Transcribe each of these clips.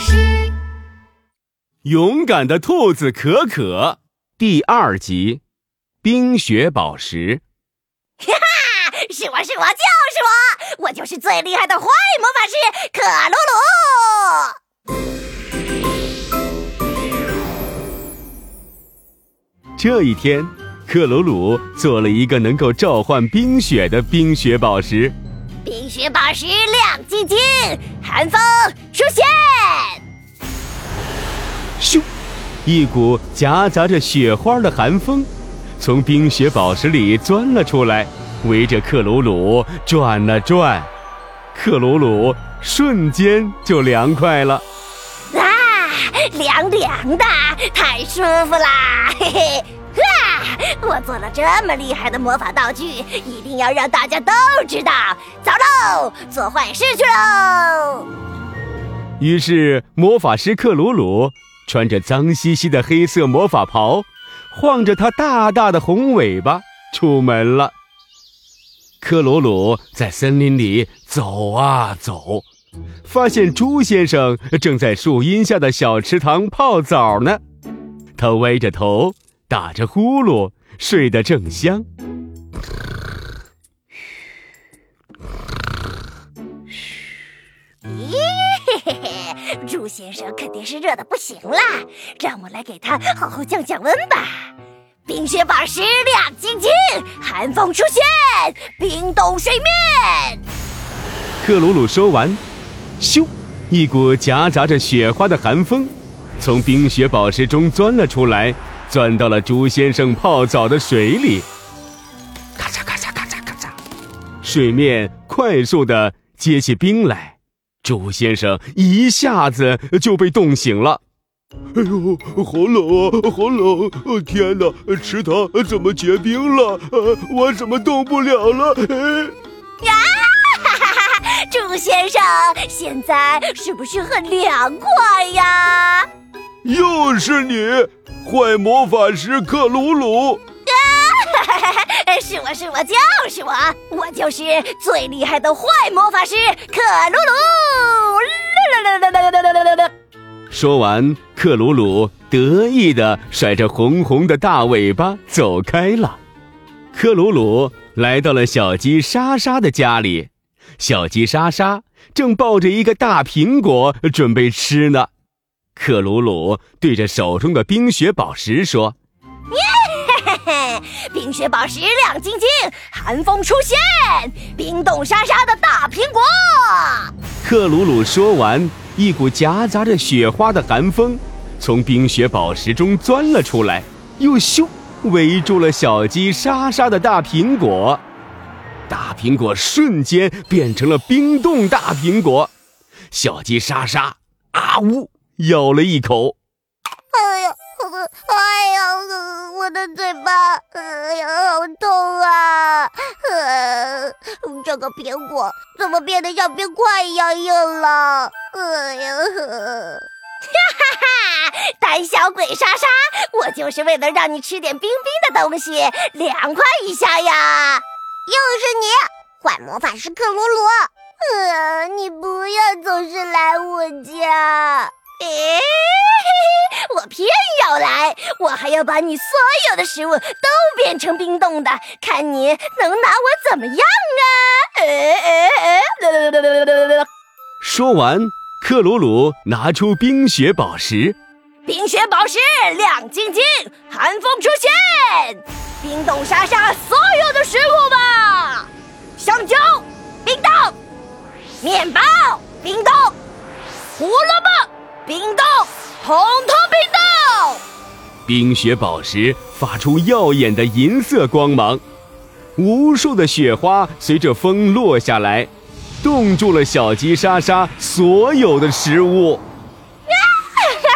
师。勇敢的兔子可可第二集：冰雪宝石。哈哈，是我是我就是我，我就是最厉害的坏魔法师克鲁鲁。这一天，克鲁鲁做了一个能够召唤冰雪的冰雪宝石。冰雪宝石亮晶晶，寒风出现。一股夹杂着雪花的寒风从冰雪宝石里钻了出来，围着克鲁鲁转了转。克鲁鲁瞬间就凉快了。啊，凉凉的，太舒服啦！嘿嘿。啊！我做了这么厉害的魔法道具，一定要让大家都知道。走喽，做坏事去喽！于是，魔法师克鲁鲁穿着脏兮兮的黑色魔法袍，晃着他大大的红尾巴出门了。克鲁鲁在森林里走啊走，发现猪先生正在树荫下的小池塘泡澡呢。他歪着头。打着呼噜，睡得正香。嘿嘿，猪先生肯定是热的不行了，让我来给他好好降降温吧。冰雪宝石亮晶晶，寒风出现，冰冻水面。克鲁鲁说完，咻，一股夹杂着雪花的寒风从冰雪宝石中钻了出来。钻到了猪先生泡澡的水里，咔嚓咔嚓咔嚓咔嚓，水面快速的结起冰来，猪先生一下子就被冻醒了。哎呦，好冷啊，好冷！天哪，池塘怎么结冰了？呃，我怎么动不了了？呀，哈哈哈！猪先生，现在是不是很凉快呀？又是你！坏魔法师克鲁鲁！是我是我就是我，我就是最厉害的坏魔法师克鲁鲁！说完，克鲁鲁得意的甩着红红的大尾巴走开了。克鲁鲁来到了小鸡莎莎的家里，小鸡莎莎正抱着一个大苹果准备吃呢。克鲁鲁对着手中的冰雪宝石说：“冰雪宝石亮晶晶，寒风出现，冰冻沙沙的大苹果。”克鲁鲁说完，一股夹杂着雪花的寒风从冰雪宝石中钻了出来，又咻围住了小鸡莎莎的大苹果。大苹果瞬间变成了冰冻大苹果，小鸡莎莎啊呜！咬了一口，哎呀，哎呀，我的嘴巴，哎呀，好痛啊！呃，这个苹果怎么变得像冰块一样硬了？哎呀，哈 哈哈！胆小鬼莎莎，我就是为了让你吃点冰冰的东西，凉快一下呀！又是你，坏魔法师克鲁鲁，呃，你不要总是来我家。哎，我偏要来！我还要把你所有的食物都变成冰冻的，看你能拿我怎么样啊！哎哎哎！说完，克鲁鲁拿出冰雪宝石，冰雪宝石亮晶晶，寒风出现，冰冻沙沙所有的食物吧！香蕉，冰冻；面包，冰冻；胡萝卜。冰冻，通通冰冻！冰雪宝石发出耀眼的银色光芒，无数的雪花随着风落下来，冻住了小鸡莎莎所有的食物。哈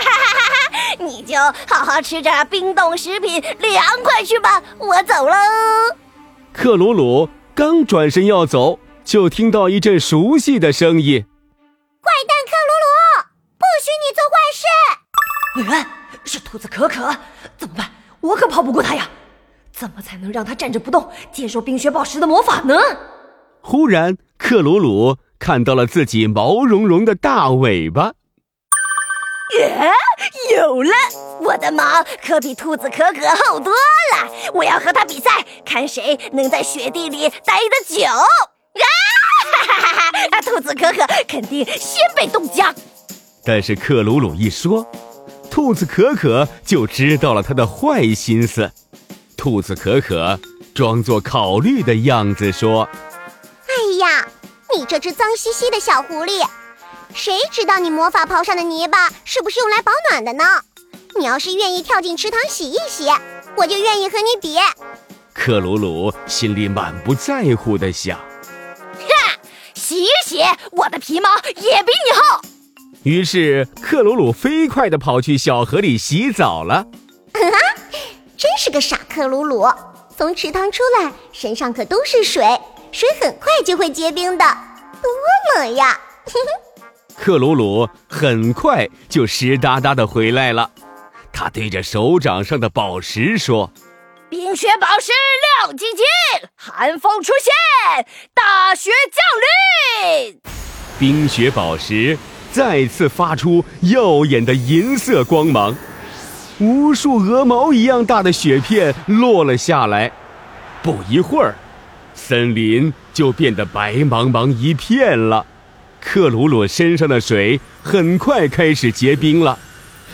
哈哈！你就好好吃着冰冻食品，凉快去吧！我走喽。克鲁鲁刚转身要走，就听到一阵熟悉的声音。坏蛋克鲁鲁，不许你做坏事哎，是兔子可可，怎么办？我可跑不过他呀！怎么才能让他站着不动，接受冰雪宝石的魔法呢？忽然，克鲁鲁看到了自己毛茸茸的大尾巴。耶，有了！我的毛可比兔子可可厚多了。我要和它比赛，看谁能在雪地里待得久。啊！哈哈哈哈！兔子可可肯定先被冻僵。但是克鲁鲁一说，兔子可可就知道了他的坏心思。兔子可可装作考虑的样子说：“哎呀，你这只脏兮兮的小狐狸！”谁知道你魔法袍上的泥巴是不是用来保暖的呢？你要是愿意跳进池塘洗一洗，我就愿意和你比。克鲁鲁心里满不在乎的想：“哼，洗一洗，我的皮毛也比你厚。”于是克鲁鲁飞快地跑去小河里洗澡了。哈哈，真是个傻克鲁鲁！从池塘出来，身上可都是水，水很快就会结冰的，多冷呀！哼哼。克鲁鲁很快就湿哒哒的回来了，他对着手掌上的宝石说：“冰雪宝石亮晶晶，寒风出现，大雪降临。”冰雪宝石再次发出耀眼的银色光芒，无数鹅毛一样大的雪片落了下来。不一会儿，森林就变得白茫茫一片了。克鲁鲁身上的水很快开始结冰了，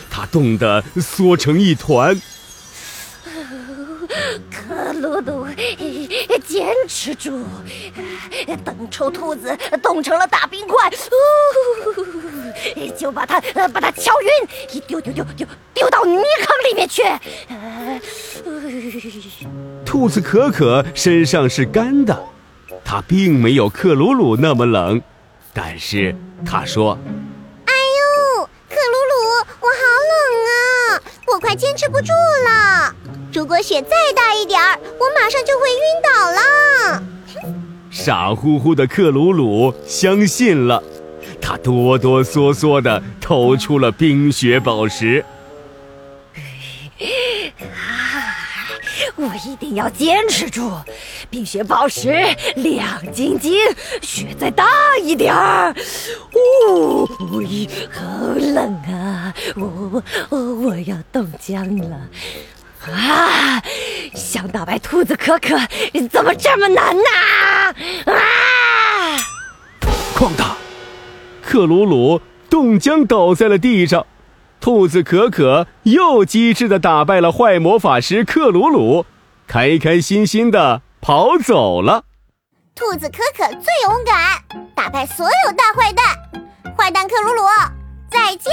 他冻得缩成一团。克鲁鲁，坚持住！等臭兔子冻成了大冰块，就把它把它敲晕，一丢丢丢丢丢到泥坑里面去。兔子可可身上是干的，它并没有克鲁鲁那么冷。但是它说：“哎呦，克鲁鲁，我好冷啊，我快坚持不住了。如果雪再大一点儿，我马上就会晕倒了。”傻乎乎的克鲁鲁相信了，他哆哆嗦嗦地投出了冰雪宝石。我一定要坚持住！冰雪宝石亮晶晶，雪再大一点儿。哦，好冷啊！我我我要冻僵了啊！想打败兔子可可，怎么这么难呢？啊！哐当！克鲁鲁冻僵倒在了地上。兔子可可又机智的打败了坏魔法师克鲁鲁，开开心心的跑走了。兔子可可最勇敢，打败所有大坏蛋，坏蛋克鲁鲁，再见。